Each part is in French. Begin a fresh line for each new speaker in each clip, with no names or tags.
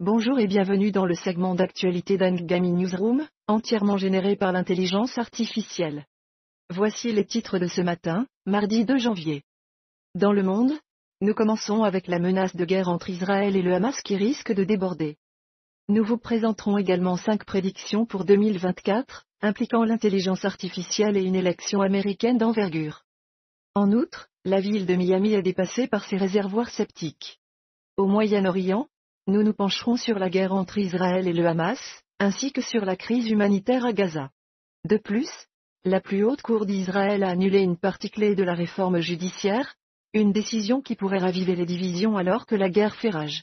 Bonjour et bienvenue dans le segment d'actualité d'Angami Newsroom, entièrement généré par l'intelligence artificielle. Voici les titres de ce matin, mardi 2 janvier. Dans le monde, nous commençons avec la menace de guerre entre Israël et le Hamas qui risque de déborder. Nous vous présenterons également cinq prédictions pour 2024, impliquant l'intelligence artificielle et une élection américaine d'envergure. En outre, la ville de Miami est dépassée par ses réservoirs sceptiques. Au Moyen-Orient, nous nous pencherons sur la guerre entre Israël et le Hamas, ainsi que sur la crise humanitaire à Gaza. De plus, la plus haute cour d'Israël a annulé une partie clé de la réforme judiciaire, une décision qui pourrait raviver les divisions alors que la guerre fait rage.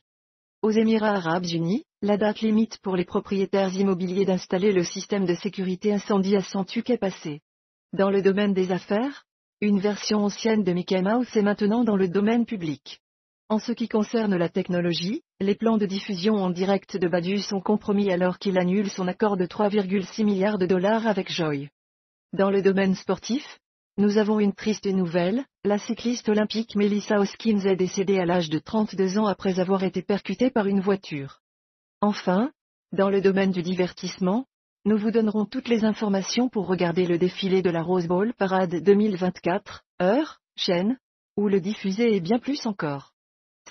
Aux Émirats arabes unis, la date limite pour les propriétaires immobiliers d'installer le système de sécurité incendie à Santuc est passée. Dans le domaine des affaires, une version ancienne de Mickey Mouse est maintenant dans le domaine public. En ce qui concerne la technologie, les plans de diffusion en direct de Badu sont compromis alors qu'il annule son accord de 3,6 milliards de dollars avec Joy. Dans le domaine sportif, nous avons une triste nouvelle, la cycliste olympique Melissa Hoskins est décédée à l'âge de 32 ans après avoir été percutée par une voiture. Enfin, dans le domaine du divertissement, nous vous donnerons toutes les informations pour regarder le défilé de la Rose Bowl Parade 2024, heure, chaîne, ou le diffuser et bien plus encore.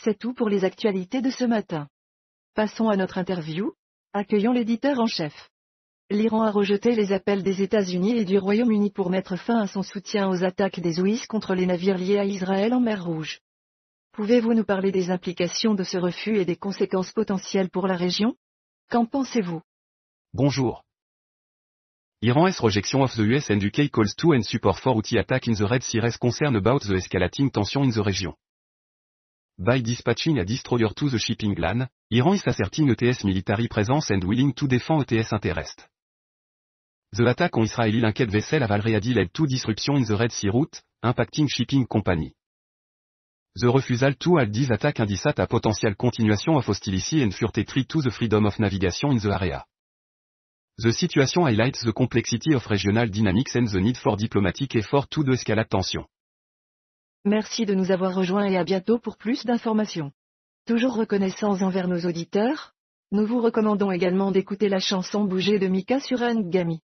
C'est tout pour les actualités de ce matin. Passons à notre interview. Accueillons l'éditeur en chef. L'Iran a rejeté les appels des États-Unis et du Royaume-Uni pour mettre fin à son soutien aux attaques des Houthis contre les navires liés à Israël en mer Rouge. Pouvez-vous nous parler des implications de ce refus et des conséquences potentielles pour la région? Qu'en pensez-vous?
Bonjour. Iran's rejection of the US and UK calls to and support for attack in the Red Sea concern about the escalating tension in the region. By dispatching a destroyer to the shipping line, Iran is asserting ETS military presence and willing to defend ETS interest. The attack on Israeli linked vessel have already led to disruption in the Red Sea route, impacting shipping company. The refusal to halt this attack indicate a potential continuation of hostility and further threat to the freedom of navigation in the area. The situation highlights the complexity of regional dynamics and the need for diplomatic effort to de-escalade tension.
Merci de nous avoir rejoints et à bientôt pour plus d'informations. Toujours reconnaissants envers nos auditeurs, nous vous recommandons également d'écouter la chanson Bouger de Mika sur Ngami.